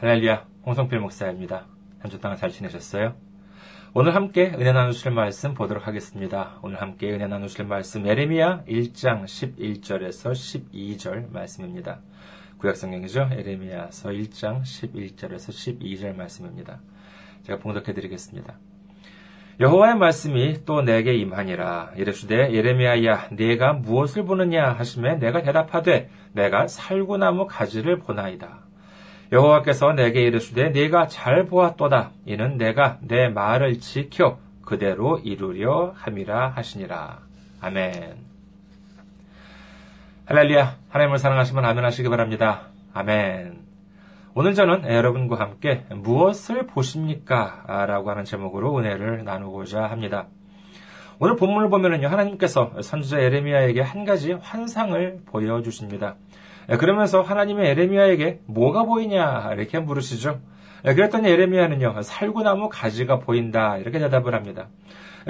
할렐루야, 홍성필 목사입니다. 한 주 동안 잘 지내셨어요? 오늘 함께 은혜 나누실 말씀 보도록 하겠습니다. 오늘 함께 은혜 나누실 말씀 에레미야 1장 11절에서 12절 말씀입니다. 구약성경이죠. 에레미야서 1장 11절에서 12절 말씀입니다. 제가 봉독해 드리겠습니다. 여호와의 말씀이 또 내게 임하니라 이르시되 예레미야야 네가 무엇을 보느냐 하심에 내가 대답하되 내가 살구나무 가지를 보나이다. 여호와께서 내게 이르시되 네가 잘 보았도다 이는 내가 내 말을 지켜 그대로 이루려 함이라 하시니라. 아멘. 할렐루야. 하나님을 사랑하시면 아멘 하시기 바랍니다. 아멘. 오늘 저는 여러분과 함께 무엇을 보십니까? 라고 하는 제목으로 은혜를 나누고자 합니다. 오늘 본문을 보면은요, 하나님께서 선지자 에레미야에게 한 가지 환상을 보여주십니다. 그러면서 하나님의 에레미야에게 뭐가 보이냐? 이렇게 물으시죠. 그랬더니 에레미야는요, 살구나무 가지가 보인다. 이렇게 대답을 합니다.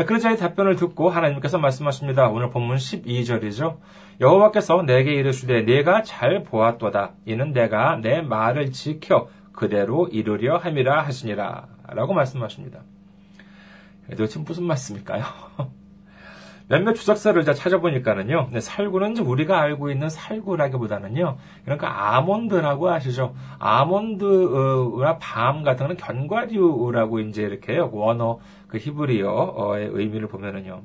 그러자 이 답변을 듣고 하나님께서 말씀하십니다. 오늘 본문 12절이죠. 여호와께서 내게 이르시되 내가 잘 보았도다. 이는 내가 내 말을 지켜 그대로 이루려 함이라 하시니라. 라고 말씀하십니다. 도대체 무슨 말씀일까요? 몇몇 주석사를 찾아보니까는요, 살구는 우리가 알고 있는 살구라기보다는요, 그러니까 아몬드라고 아시죠? 아몬드나 밤 같은 거는 견과류라고 이제 이렇게 원어, 그 히브리어의 의미를 보면은요.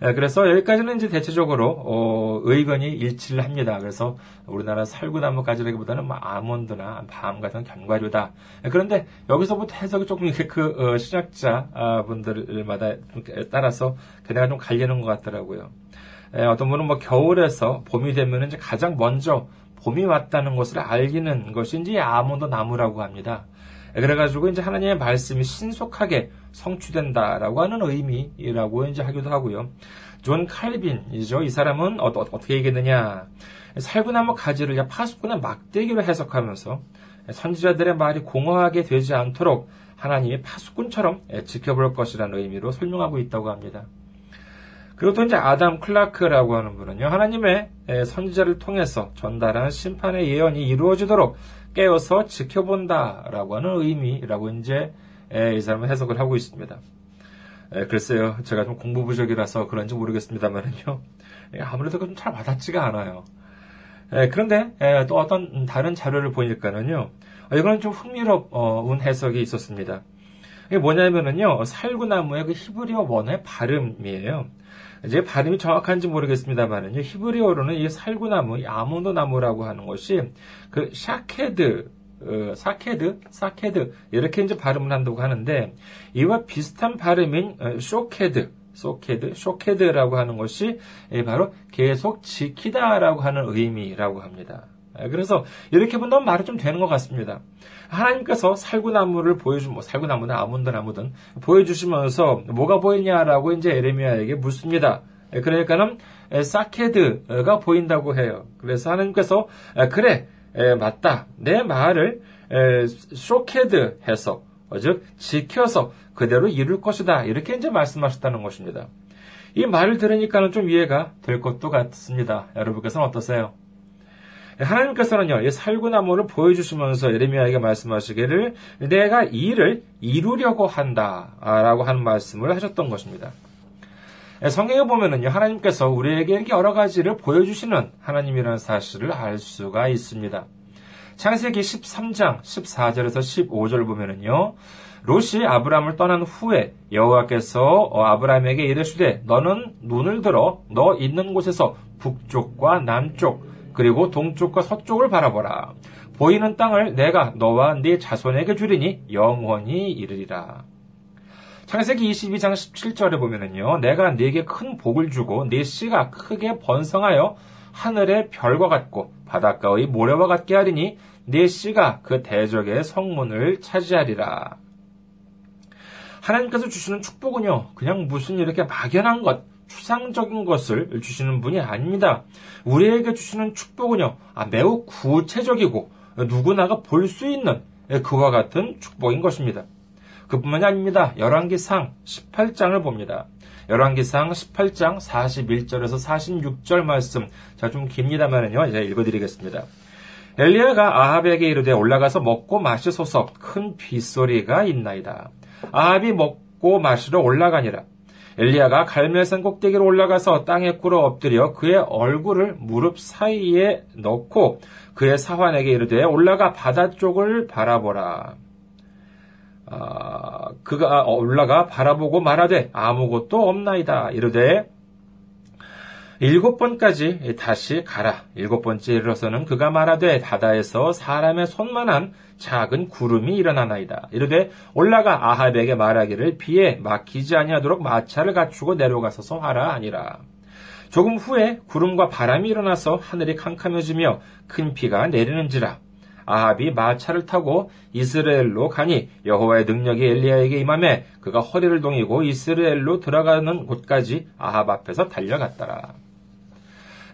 그래서 여기까지는 이제 대체적으로 어, 의견이 일치를 합니다. 그래서 우리나라 살구나무 가지라기보다는 뭐 아몬드나 밤 같은 견과류다. 그런데 여기서부터 해석이 조금 그 어, 신학자 분들마다 따라서 견해가 좀 갈리는 것 같더라고요. 에, 어떤 분은 뭐 겨울에서 봄이 되면 이제 가장 먼저 봄이 왔다는 것을 것이 이제 아몬드 나무라고 합니다. 그래가지고 이제 하나님의 말씀이 신속하게 성취된다라고 하는 의미라고 이제 하기도 하고요. 존 칼빈이죠. 이 사람은 어, 떻게 얘기했느냐. 살구나무 가지를 파수꾼의 막대기로 해석하면서 선지자들의 말이 공허하게 되지 않도록 하나님이 파수꾼처럼 지켜볼 것이라는 의미로 설명하고 있다고 합니다. 그리고 또 이제 아담 클라크라고 하는 분은요, 하나님의 선지자를 통해서 전달한 심판의 예언이 이루어지도록 깨어서 지켜본다라고 하는 의미라고 이제 이 사람은 해석을 하고 있습니다. 글쎄요, 제가 좀 공부 부족이라서 그런지 모르겠습니다만은요, 아무래도 좀 잘 와닿지가 않아요. 그런데 또 어떤 다른 자료를 보니까는요, 이거는 좀 흥미로운 해석이 있었습니다. 이게 뭐냐면은요, 살구나무의 그 히브리어 원어의 발음이에요. 이제 발음이 정확한지 모르겠습니다만은요, 히브리어로는 이 살구나무, 이 아몬드 나무라고 하는 것이 그 샤케드, 어, 사케드, 사케드 이렇게 이제 발음을 한다고 하는데 이와 비슷한 발음인 어, 쇼케드, 소케드, 쇼케드라고 하는 것이 바로 계속 지키다라고 하는 의미라고 합니다. 그래서 이렇게 본다면 말이 좀 되는 것 같습니다. 하나님께서 살구나무를 보여주, 뭐 살구나무나 아몬드 나무든 보여주시면서 뭐가 보이냐라고 이제 에레미야에게 묻습니다. 그러니까는 사케드가 보인다고 해요. 그래서 하나님께서 그래 맞다 내 말을 쇼케드 해서 즉 지켜서 그대로 이룰 것이다 이렇게 이제 말씀하셨다는 것입니다. 이 말을 들으니까는 좀 이해가 될 것도 같습니다. 여러분께서는 어떠세요? 하나님께서는요, 이 살구나무를 보여주시면서 예레미야에게 말씀하시기를 내가 이를 이루려고 한다. 라고 하는 말씀을 하셨던 것입니다. 성경에 보면은요, 하나님께서 우리에게 여러 가지를 보여주시는 하나님이라는 사실을 알 수가 있습니다. 창세기 13장 14절에서 15절 보면은요, 롯이 아브라함을 떠난 후에 여호와께서 아브라함에게 이르시되 너는 눈을 들어 너 있는 곳에서 북쪽과 남쪽 그리고 동쪽과 서쪽을 바라보라. 보이는 땅을 내가 너와 네 자손에게 주리니 영원히 이르리라. 창세기 22장 17절에 보면은요, 내가 네게 큰 복을 주고 네 씨가 크게 번성하여 하늘의 별과 같고 바닷가의 모래와 같게 하리니 네 씨가 그 대적의 성문을 차지하리라. 하나님께서 주시는 축복은요, 그냥 무슨 이렇게 막연한 것, 추상적인 것을 주시는 분이 아닙니다. 우리에게 주시는 축복은요, 아, 매우 구체적이고 누구나가 볼 수 있는 그와 같은 축복인 것입니다. 그뿐만이 아닙니다. 열왕기상 18장을 봅니다. 열왕기상 18장 41절에서 46절 말씀. 자, 좀 깁니다만은요, 제가 읽어드리겠습니다. 엘리야가 아합에게 이르되 올라가서 먹고 마시소서 큰 빗소리가 있나이다. 아합이 먹고 마시러 올라가니라. 엘리야가 갈멜산 꼭대기로 올라가서 땅에 꿇어 엎드려 그의 얼굴을 무릎 사이에 넣고 그의 사환에게 이르되 올라가 바다 쪽을 바라보라. 아, 그가 올라가 바라보고 말하되 아무것도 없나이다. 이르되 일곱 번까지 다시 가라. 일곱 번째 이르러서는 그가 말하되 바다에서 사람의 손만한 작은 구름이 일어나나이다. 이르되 올라가 아합에게 말하기를 비에 막히지 아니하도록 마차를 갖추고 내려가서서 하라 아니라. 조금 후에 구름과 바람이 일어나서 하늘이 캄캄해지며 큰 비가 내리는지라. 아합이 마차를 타고 이스라엘로 가니 여호와의 능력이 엘리야에게 임함에 그가 허리를 동이고 이스라엘로 들어가는 곳까지 아합 앞에서 달려갔더라.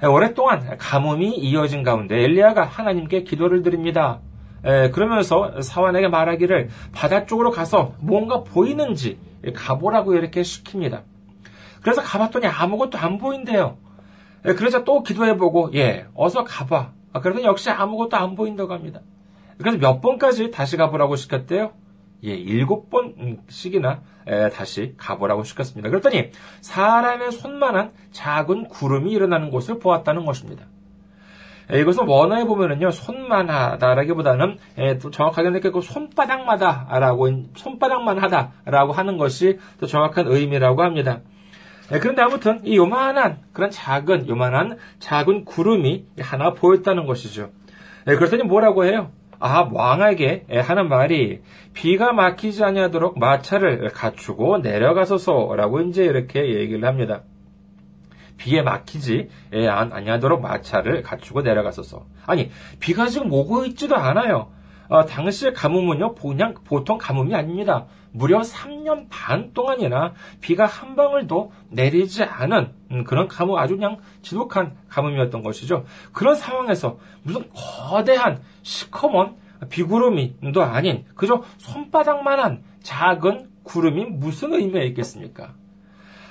오랫동안 가뭄이 이어진 가운데 엘리야가 하나님께 기도를 드립니다. 그러면서 사환에게 말하기를 바다 쪽으로 가서 뭔가 보이는지 가보라고 이렇게 시킵니다. 그래서 가봤더니 아무것도 안 보인대요. 그래서 또 기도해보고, 예, 어서 가봐. 그러더니 역시 아무것도 안 보인다고 합니다. 그래서 몇 번까지 다시 가보라고 시켰대요? 예, 일곱 번씩이나 다시 가보라고 시켰습니다. 그랬더니 사람의 손만한 작은 구름이 일어나는 곳을 보았다는 것입니다. 이것은 원어에 보면은요, 손만하다라기보다는 정확하게는 이렇게 그 손바닥마다라고, 손바닥만 하다라고 하는 것이 더 정확한 의미라고 합니다. 그런데 아무튼 이 요만한 그런 작은 요만한 작은 구름이 하나 보였다는 것이죠. 그랬더니 뭐라고 해요? 아 왕에게 하는 말이 비가 막히지 아니하도록 마차를 갖추고 내려가소서라고 이제 이렇게 얘기를 합니다. 비에 막히지 아니하도록 마차를 갖추고 내려가소서. 아니 비가 지금 오고 있지도 않아요. 어, 당시의 가뭄은요 그냥 보통 가뭄이 아닙니다. 무려 3년 반 동안이나 비가 한 방울도 내리지 않은 음, 그런 가뭄 아주 그냥 지독한 가뭄이었던 것이죠. 그런 상황에서 무슨 거대한 시커먼 비구름이도 아닌 그저 손바닥만한 작은 구름이 무슨 의미가 있겠습니까?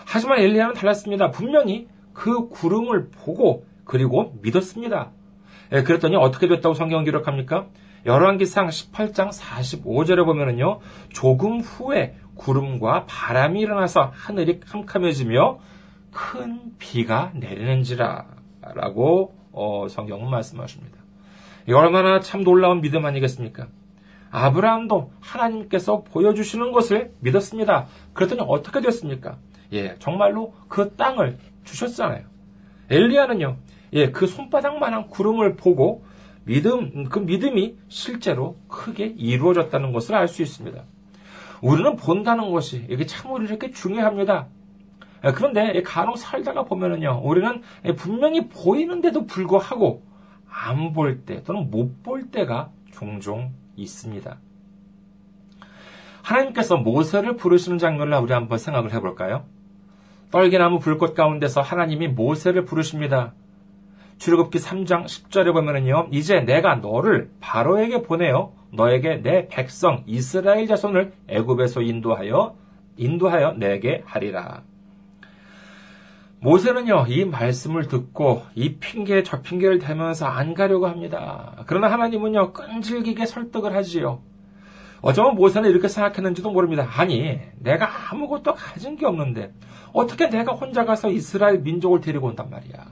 하지만 엘리야는 달랐습니다. 분명히 그 구름을 보고 그리고 믿었습니다. 예, 그랬더니 어떻게 됐다고 성경은 기록합니까? 열왕기상 18장 45절에 보면은요. 조금 후에 구름과 바람이 일어나서 하늘이 캄캄해지며 큰 비가 내리는지라 라고 어, 성경은 말씀하십니다. 이 얼마나 참 놀라운 믿음 아니겠습니까? 아브라함도 하나님께서 보여주시는 것을 믿었습니다. 그랬더니 어떻게 됐습니까? 예, 정말로 그 땅을 주셨잖아요. 엘리야는요, 예, 그 손바닥만한 구름을 보고 믿음, 그 믿음이 실제로 크게 이루어졌다는 것을 알 수 있습니다. 우리는 본다는 것이 이게 참으로 이렇게 중요합니다. 예, 그런데 간혹 살다가 보면은요, 우리는 분명히 보이는데도 불구하고 안 볼 때 또는 못 볼 때가 종종 있습니다. 하나님께서 모세를 부르시는 장면을 우리 한번 생각을 해볼까요? 떨기나무 불꽃 가운데서 하나님이 모세를 부르십니다. 출애굽기 3장 10절에 보면은요. 이제 내가 너를 바로에게 보내어 너에게 내 백성 이스라엘 자손을 애굽에서 인도하여 인도하여 내게 하리라. 모세는요, 이 말씀을 듣고 이 핑계 저 핑계를 대면서 안 가려고 합니다. 그러나 하나님은요, 끈질기게 설득을 하지요. 어쩌면 모세는 이렇게 생각했는지도 모릅니다. 아니, 내가 아무것도 가진 게 없는데, 어떻게 내가 혼자 가서 이스라엘 민족을 데리고 온단 말이야.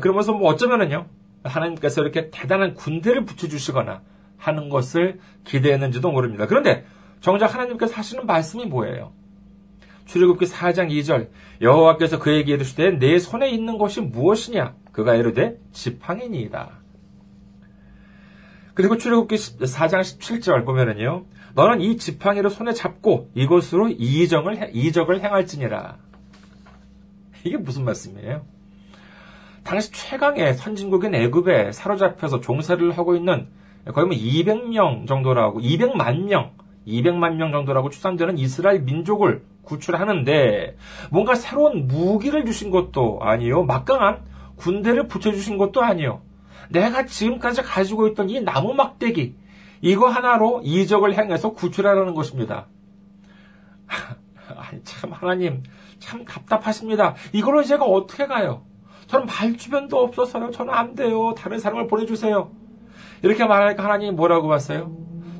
그러면서 뭐 어쩌면은요, 하나님께서 이렇게 대단한 군대를 붙여주시거나 하는 것을 기대했는지도 모릅니다. 그런데 정작 하나님께서 하시는 말씀이 뭐예요? 출애굽기 4장 2절 여호와께서 그에게 이르시되 내 손에 있는 것이 무엇이냐 그가 이르되 지팡이니이다. 그리고 출애굽기 4장 17절 보면은요. 너는 이 지팡이를 손에 잡고 이것으로 이정을 이적을 행할지니라. 이게 무슨 말씀이에요? 당시 최강의 선진국인 애굽에 사로잡혀서 종사를 하고 있는 거의 뭐 200명 정도라고 200만 명 200만 명 정도라고 추산되는 이스라엘 민족을 구출하는데 뭔가 새로운 무기를 주신 것도 아니요. 막강한 군대를 붙여주신 것도 아니요. 내가 지금까지 가지고 있던 이 나무 막대기 이거 하나로 이적을 행해서 구출하라는 것입니다. 아니, 참 하나님 참 답답하십니다. 이걸로 제가 어떻게 가요? 저는 말 주변도 없어서요. 저는 안 돼요. 다른 사람을 보내주세요. 이렇게 말하니까 하나님이 뭐라고 봤어요?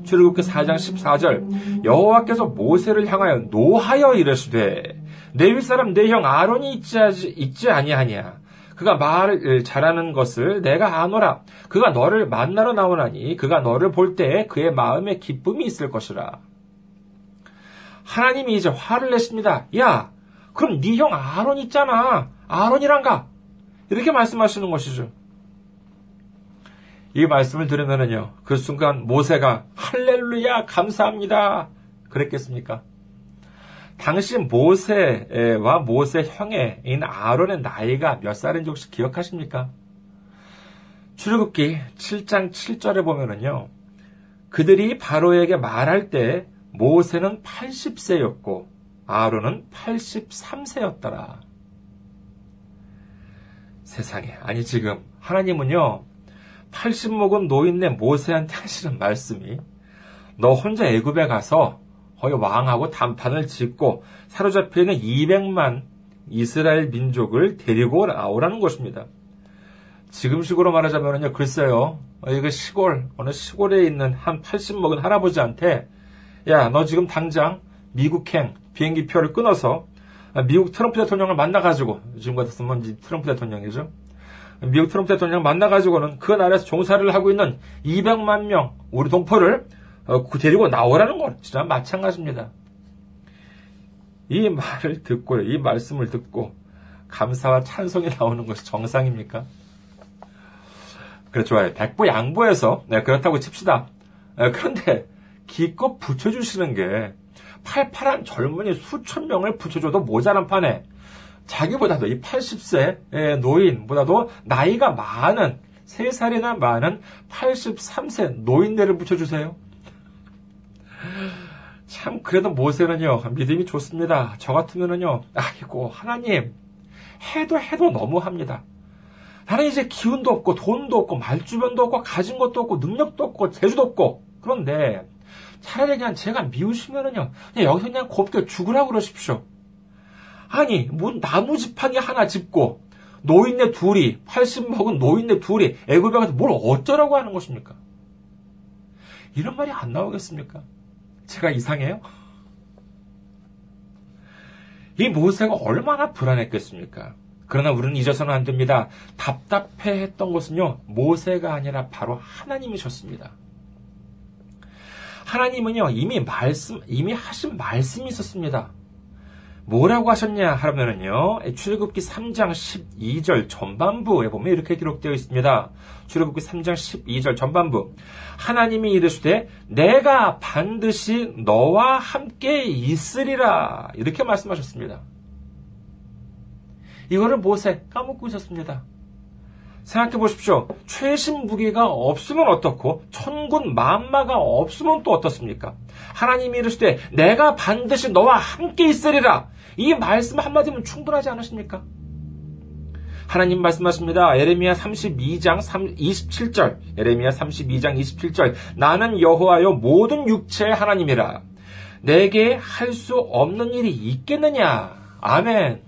출애굽기 4장 14절 여호와께서 모세를 향하여 노하여 이르시되 내윗 사람 내 형 아론이 있지, 있지 아니하냐 그가 말을 잘하는 것을 내가 아노라 그가 너를 만나러 나오나니 그가 너를 볼때 그의 마음에 기쁨이 있을 것이라 하나님이 이제 화를 냈습니다. 야, 그럼 네 형 아론 있잖아. 아론이란가? 이렇게 말씀하시는 것이죠. 이 말씀을 들으면은요, 그 순간 모세가 할렐루야 감사합니다. 그랬겠습니까? 당시 모세와 모세 형애인 아론의 나이가 몇 살인지 혹시 기억하십니까? 출애굽기 7장 7절에 보면은요. 그들이 바로에게 말할 때 모세는 80세였고 아론은 83세였더라. 세상에 아니 지금 하나님은요 80 먹은 노인네 모세한테 하시는 말씀이 너 혼자 애굽에 가서 거기 왕하고 단판을 짓고 사로잡혀 있는 200만 이스라엘 민족을 데리고 나오라는 것입니다. 지금식으로 말하자면요, 글쎄요, 이거 시골, 어느 시골에 있는 한 80 먹은 할아버지한테, 야, 너 지금 당장 미국행 비행기표를 끊어서 미국 트럼프 대통령을 만나가지고, 지금 같았으면 트럼프 대통령이죠. 미국 트럼프 대통령 만나가지고는 그 나라에서 종사를 하고 있는 200만 명 우리 동포를 어, 데리고 나오라는 것 진짜 마찬가지입니다. 이 말을 듣고 이 말씀을 듣고 감사와 찬송이 나오는 것이 정상입니까? 그래 좋아요. 백보 양보해서 네, 그렇다고 칩시다. 네, 그런데 기껏 붙여주시는 게 팔팔한 젊은이 수천 명을 붙여줘도 모자란 판에 자기보다도 이 80세 노인보다도 나이가 많은 3살이나 많은 83세 노인네를 붙여주세요. 참 그래도 모세는요 믿음이 좋습니다. 저 같으면은요 아이고 하나님 해도 해도 너무합니다. 나는 이제 기운도 없고 돈도 없고 말주변도 없고 가진 것도 없고 능력도 없고 재주도 없고 그런데 차라리 그냥 제가 미우시면은요 그냥 여기서 그냥 곱게 죽으라고 그러십시오. 아니 뭐 나무 지팡이 하나 짚고 노인네 둘이 80 먹은 노인네 둘이 애굽에 가서 뭘 어쩌라고 하는 것입니까? 이런 말이 안 나오겠습니까? 제가 이상해요? 이 모세가 얼마나 불안했겠습니까? 그러나 우리는 잊어서는 안 됩니다. 답답해 했던 것은요, 모세가 아니라 바로 하나님이셨습니다. 하나님은요, 이미 말씀, 이미 하신 말씀이 있었습니다. 뭐라고 하셨냐 하면은요, 출애굽기 3장 12절 전반부에 보면 이렇게 기록되어 있습니다. 출애굽기 3장 12절 전반부. 하나님이 이르시되 내가 반드시 너와 함께 있으리라. 이렇게 말씀하셨습니다. 이거를 모세 까먹고 있었습니다. 생각해 보십시오. 최신 무기가 없으면 어떻고 천군 만마가 없으면 또 어떻습니까? 하나님이 이르시되 내가 반드시 너와 함께 있으리라. 이 말씀 한마디면 충분하지 않으십니까? 하나님 말씀하십니다. 에레미야 32장 27절. 에레미야 32장 27절. 나는 여호와여 모든 육체의 하나님이라. 내게 할 수 없는 일이 있겠느냐? 아멘.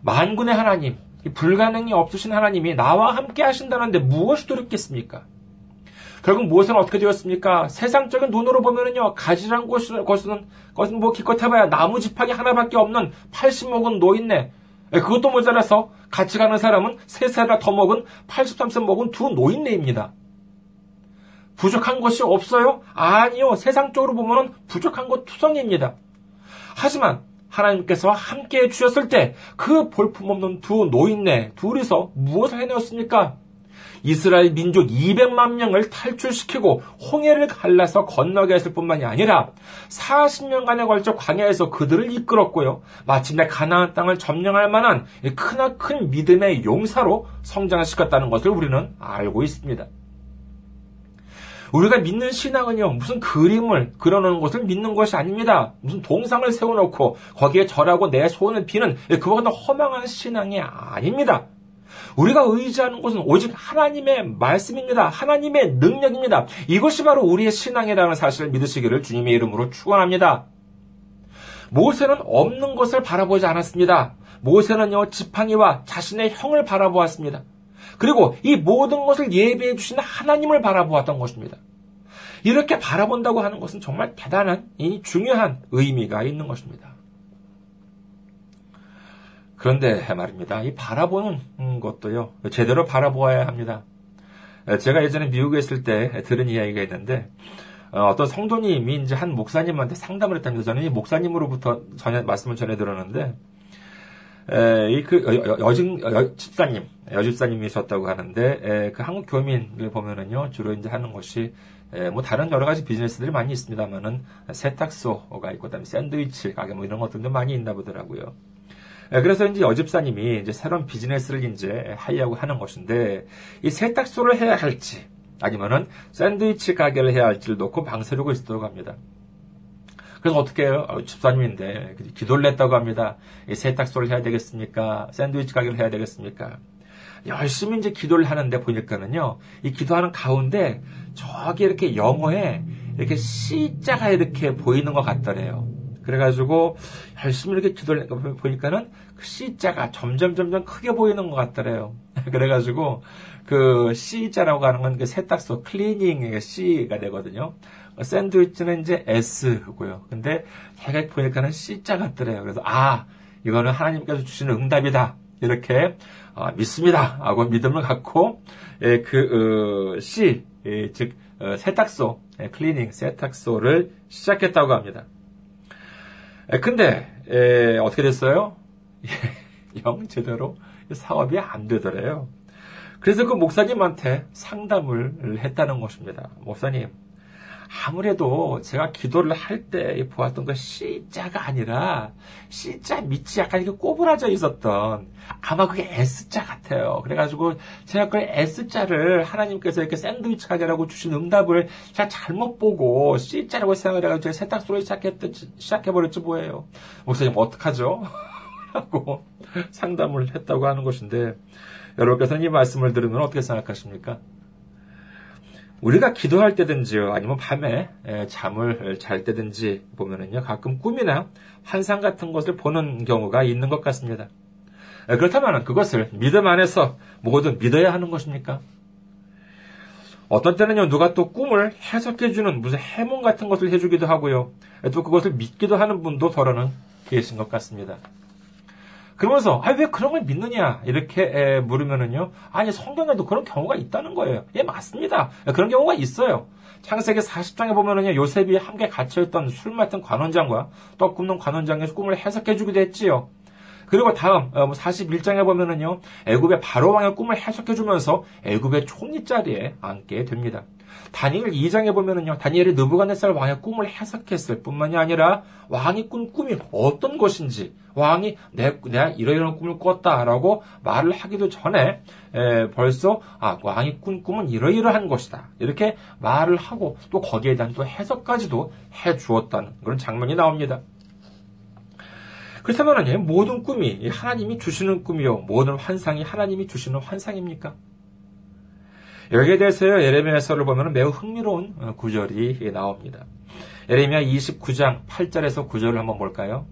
만군의 하나님, 불가능이 없으신 하나님이 나와 함께 하신다는데 무엇이 두렵겠습니까? 결국 무엇은 어떻게 되었습니까? 세상적인 눈으로 보면은요, 가지란 것은, 것은, 것은 뭐 기껏 해봐야 나무 지팡이 하나밖에 없는 80 먹은 노인네. 예, 그것도 모자라서 같이 가는 사람은 3살이나 더 먹은 83세 먹은 두 노인네입니다. 부족한 것이 없어요? 아니요. 세상적으로 보면은 부족한 것 투성입니다. 하지만 하나님께서 함께 해주셨을 때 그 볼품없는 두 노인네 둘이서 무엇을 해내었습니까? 이스라엘 민족 200만 명을 탈출시키고 홍해를 갈라서 건너게 했을 뿐만이 아니라 40년간에 걸쳐 광야에서 그들을 이끌었고요. 마침내 가나안 땅을 점령할 만한 크나큰 믿음의 용사로 성장시켰다는 것을 우리는 알고 있습니다. 우리가 믿는 신앙은요, 무슨 그림을 그려놓은 것을 믿는 것이 아닙니다. 무슨 동상을 세워놓고 거기에 절하고 내 소원을 비는 그와 같은 허망한 신앙이 아닙니다. 우리가 의지하는 것은 오직 하나님의 말씀입니다. 하나님의 능력입니다. 이것이 바로 우리의 신앙이라는 사실을 믿으시기를 주님의 이름으로 축원합니다. 모세는 없는 것을 바라보지 않았습니다. 모세는요 지팡이와 자신의 형을 바라보았습니다. 그리고 이 모든 것을 예배해 주시는 하나님을 바라보았던 것입니다. 이렇게 바라본다고 하는 것은 정말 대단한 이 중요한 의미가 있는 것입니다. 그런데 말입니다. 이 바라보는 것도요, 제대로 바라보아야 합니다. 제가 예전에 미국에 있을 때 들은 이야기가 있는데, 어, 어떤 성도님이 이제 한 목사님한테 상담을 했답니다. 저는 이 목사님으로부터 전해, 말씀을 전해 들었는데, 이그 여집 여집사님 여집사님이 있었다고 하는데 에, 그 한국 교민을 보면은요 주로 이제 하는 것이 에, 뭐 다른 여러 가지 비즈니스들이 많이 있습니다만은 세탁소가 있고 그다음에 샌드위치 가게 뭐 이런 것들도 많이 있나 보더라고요. 에, 그래서 이제 여집사님이 이제 새로운 비즈니스를 이제 하려고 하는 것인데 이 세탁소를 해야 할지 아니면은 샌드위치 가게를 해야 할지를 놓고 방세르고 있었다고 합니다. 그래서 어떻게 해요? 어, 집사님인데 기도를 냈다고 합니다. 세탁소를 해야 되겠습니까? 샌드위치 가게를 해야 되겠습니까? 열심히 이제 기도를 하는데 보니까는요, 이 기도하는 가운데 저기 이렇게 영어에 이렇게 C자가 이렇게 보이는 것 같더래요. 그래가지고 열심히 이렇게 기도를 보니까는 그 C자가 점점 점점 크게 보이는 것 같더래요. 그래가지고 그 C자라고 하는 건 그 세탁소 클리닝의 C가 되거든요. 샌드위치는 이제 S고요. 근데 제가 보니까는 C자 같더래요. 그래서 아 이거는 하나님께서 주시는 응답이다. 이렇게 어, 믿습니다. 하고 믿음을 갖고 예, 그 어, C 예, 즉 어, 세탁소 예, 클리닝 세탁소를 시작했다고 합니다. 예, 근데 예, 어떻게 됐어요? 영 제대로 사업이 안 되더래요. 그래서 그 목사님한테 상담을 했다는 것입니다. 목사님, 아무래도 제가 기도를 할 때 보았던 그 C자가 아니라 C자 밑이 약간 이렇게 꼬부라져 있었던 아마 그게 S자 같아요. 그래가지고 제가 그 S자를 하나님께서 이렇게 샌드위치 가게라고 주신 응답을 제가 잘못 보고 C자라고 생각을 해가지고 제가 세탁소를 시작했듯, 시작해버렸지 뭐예요. 목사님 어떡하죠? 라고 상담을 했다고 하는 것인데 여러분께서는 이 말씀을 들으면 어떻게 생각하십니까? 우리가 기도할 때든지요, 아니면 밤에 잠을 잘 때든지 보면은요, 가끔 꿈이나 환상 같은 것을 보는 경우가 있는 것 같습니다. 그렇다면 그것을 믿음 안에서 모두 믿어야 하는 것입니까? 어떤 때는요, 누가 또 꿈을 해석해주는 무슨 해몽 같은 것을 해주기도 하고요, 또 그것을 믿기도 하는 분도 더러는 계신 것 같습니다. 그러면서 아 왜 그런 걸 믿느냐 이렇게 에, 물으면은요 아니 성경에도 그런 경우가 있다는 거예요. 예 맞습니다. 그런 경우가 있어요. 창세기 40장에 보면은요 요셉이 함께 갇혀있던 술 맡은 관원장과 떡 굽는 관원장의 꿈을 해석해주기도 했지요. 그리고 다음 41장에 어, 뭐 보면은요 애굽의 바로 왕의 꿈을 해석해 주면서 애굽의 총리 자리에 앉게 됩니다. 다니엘 2장에 보면은요, 다니엘이 느부갓네살 왕의 꿈을 해석했을 뿐만이 아니라 왕이 꾼 꿈이 어떤 것인지, 왕이 내, 내가 이러이러한 꿈을 꿨다라고 말을 하기도 전에 에, 벌써 아, 왕이 꾼 꿈은 이러이러한 것이다. 이렇게 말을 하고 또 거기에 대한 또 해석까지도 해 주었다는 그런 장면이 나옵니다. 그렇다면 모든 꿈이 하나님이 주시는 꿈이요, 모든 환상이 하나님이 주시는 환상입니까? 여기에 대해서요, 예레미야서를 보면 매우 흥미로운 어, 구절이 나옵니다. 예레미야 29장 8절에서 9절을 한번 볼까요?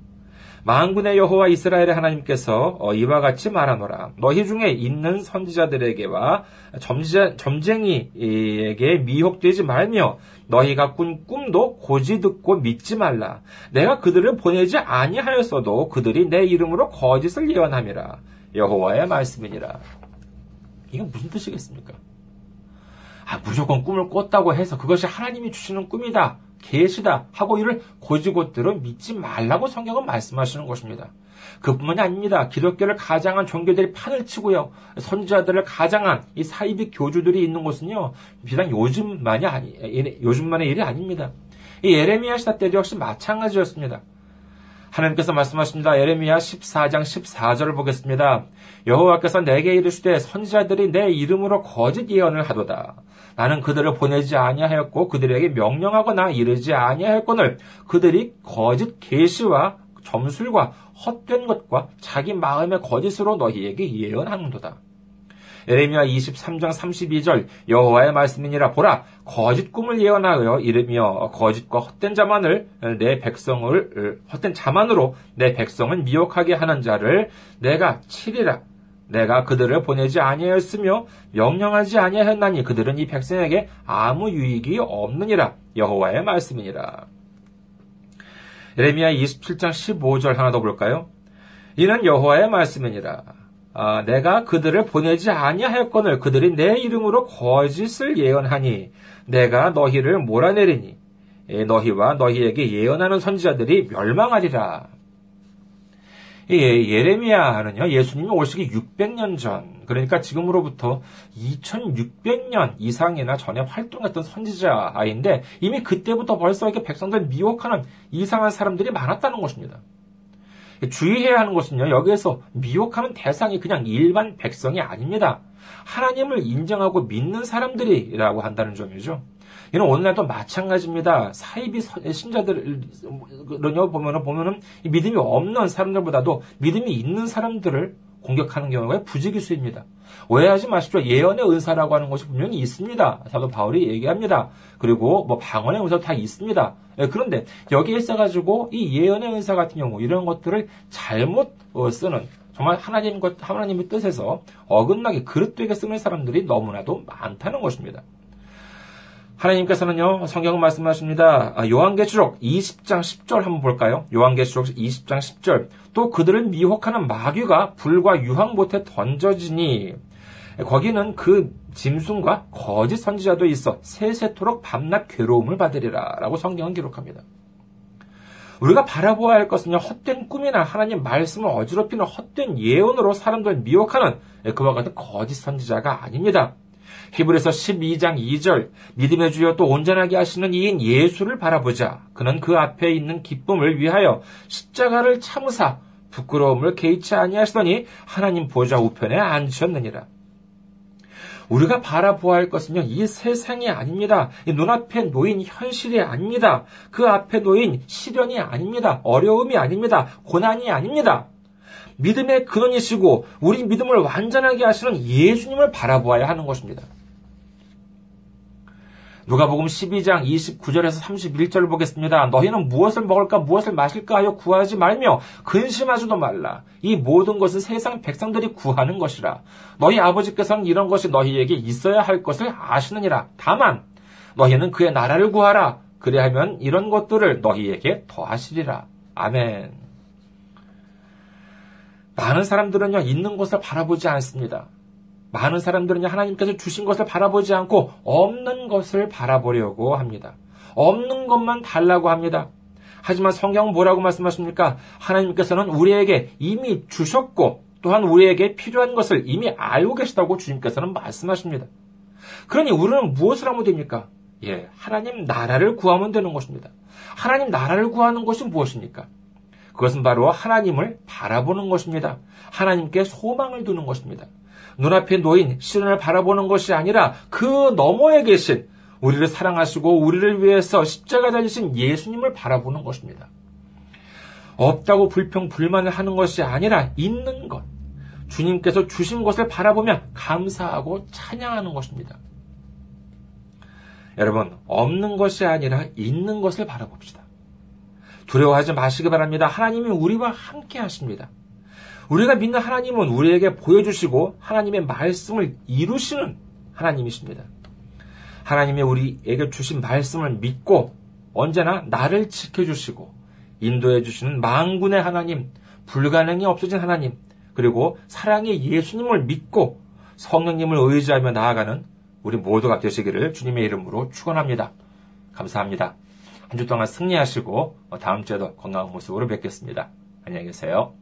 만군의 여호와 이스라엘의 하나님께서 어, 이와 같이 말하노라. 너희 중에 있는 선지자들에게와 점지자, 점쟁이에게 미혹되지 말며 너희가 꾼 꿈도 고지 듣고 믿지 말라. 내가 그들을 보내지 아니하였어도 그들이 내 이름으로 거짓을 예언함이라. 여호와의 말씀이니라. 이건 무슨 뜻이겠습니까? 아, 무조건 꿈을 꿨다고 해서 그것이 하나님이 주시는 꿈이다, 계시다 하고 이를 고지고대로 믿지 말라고 성경은 말씀하시는 것입니다. 그뿐만이 아닙니다. 기독교를 가장한 종교들이 판을 치고요. 선지자들을 가장한 이 사이비 교주들이 있는 곳은요. 비단 요즘만이 아니 요즘만의 일이 아닙니다. 이 예레미야 시대 때도 역시 마찬가지였습니다. 하나님께서 말씀하십니다. 예레미야 14장 14절을 보겠습니다. 여호와께서 내게 이르시되 선지자들이 내 이름으로 거짓 예언을 하도다. 나는 그들을 보내지 아니하였고 그들에게 명령하거나 이르지 아니하였거늘 그들이 거짓 계시와 점술과 헛된 것과 자기 마음의 거짓으로 너희에게 예언하는도다. 예레미야 23장 32절 여호와의 말씀이니라 보라 거짓 꿈을 예언하여 이르며 거짓과 헛된 자만을 내 백성을 헛된 자만으로 내 백성을 미혹하게 하는 자를 내가 치리라 내가 그들을 보내지 아니하였으며 명령하지 아니하였나니 그들은 이 백성에게 아무 유익이 없느니라 여호와의 말씀이니라. 예레미야 27장 15절 하나 더 볼까요? 이는 여호와의 말씀이니라. 아, 내가 그들을 보내지 아니하였거늘 그들이 내 이름으로 거짓을 예언하니 내가 너희를 몰아내리니 예, 너희와 너희에게 예언하는 선지자들이 멸망하리라. 예, 예레미야는요, 예수님이 오시기 600년 전, 그러니까 지금으로부터 2600년 이상이나 전에 활동했던 선지자인데, 이미 그때부터 벌써 이렇게 백성들 미혹하는 이상한 사람들이 많았다는 것입니다. 주의해야 하는 것은요, 여기에서 미혹하는 대상이 그냥 일반 백성이 아닙니다. 하나님을 인정하고 믿는 사람들이라고 한다는 점이죠. 이는 오늘날도 마찬가지입니다. 사이비 신자들은요, 보면은, 보면은, 믿음이 없는 사람들보다도 믿음이 있는 사람들을 공격하는 경우가 부지기수입니다. 오해하지 마십시오. 예언의 은사라고 하는 것이 분명히 있습니다. 사도 바울이 얘기합니다. 그리고 뭐 방언의 은사도 다 있습니다. 예, 그런데 여기에 있어가지고 이 예언의 은사 같은 경우 이런 것들을 잘못 어, 쓰는 정말 하나님 것 하나님의 뜻에서 어긋나게 그릇되게 쓰는 사람들이 너무나도 많다는 것입니다. 하나님께서는요, 성경 말씀하십니다. 아, 요한계시록 20장 10절 한번 볼까요? 요한계시록 20장 10절. 또 그들을 미혹하는 마귀가 불과 유황못에 던져지니, 거기는 그 짐승과 거짓 선지자도 있어 세세토록 밤낮 괴로움을 받으리라. 라고 성경은 기록합니다. 우리가 바라보아야 할 것은요, 헛된 꿈이나 하나님 말씀을 어지럽히는 헛된 예언으로 사람들을 미혹하는 그와 같은 거짓 선지자가 아닙니다. 히브리서 12장 2절 믿음의 주여 또 온전하게 하시는 이인 예수를 바라보자. 그는 그 앞에 있는 기쁨을 위하여 십자가를 참으사 부끄러움을 개의치 아니하시더니 하나님 보좌 우편에 앉으셨느니라. 우리가 바라보아야 할 것은요, 이 세상이 아닙니다. 이 눈앞에 놓인 현실이 아닙니다. 그 앞에 놓인 시련이 아닙니다. 어려움이 아닙니다. 고난이 아닙니다. 믿음의 근원이시고 우리 믿음을 완전하게 하시는 예수님을 바라보아야 하는 것입니다. 누가복음 12장 29절에서 31절을 보겠습니다. 너희는 무엇을 먹을까 무엇을 마실까 하여 구하지 말며 근심하지도 말라. 이 모든 것은 세상 백성들이 구하는 것이라. 너희 아버지께서는 이런 것이 너희에게 있어야 할 것을 아시느니라. 다만 너희는 그의 나라를 구하라. 그래하면 이런 것들을 너희에게 더하시리라. 아멘. 많은 사람들은요, 있는 것을 바라보지 않습니다. 많은 사람들은 하나님께서 주신 것을 바라보지 않고 없는 것을 바라보려고 합니다. 없는 것만 달라고 합니다. 하지만 성경은 뭐라고 말씀하십니까? 하나님께서는 우리에게 이미 주셨고 또한 우리에게 필요한 것을 이미 알고 계시다고 주님께서는 말씀하십니다. 그러니 우리는 무엇을 하면 됩니까? 예, 하나님 나라를 구하면 되는 것입니다. 하나님 나라를 구하는 것이 무엇입니까? 그것은 바로 하나님을 바라보는 것입니다. 하나님께 소망을 두는 것입니다. 눈앞에 놓인 시련을 바라보는 것이 아니라 그 너머에 계신 우리를 사랑하시고 우리를 위해서 십자가 달리신 예수님을 바라보는 것입니다. 없다고 불평, 불만을 하는 것이 아니라 있는 것. 주님께서 주신 것을 바라보면 감사하고 찬양하는 것입니다. 여러분, 없는 것이 아니라 있는 것을 바라봅시다. 두려워하지 마시기 바랍니다. 하나님이 우리와 함께 하십니다. 우리가 믿는 하나님은 우리에게 보여주시고 하나님의 말씀을 이루시는 하나님이십니다. 하나님이 우리에게 주신 말씀을 믿고 언제나 나를 지켜주시고 인도해 주시는 망군의 하나님, 불가능이 없어진 하나님, 그리고 사랑의 예수님을 믿고 성령님을 의지하며 나아가는 우리 모두가 되시기를 주님의 이름으로 축원합니다. 감사합니다. 한 주 동안 승리하시고 다음 주에도 건강한 모습으로 뵙겠습니다. 안녕히 계세요.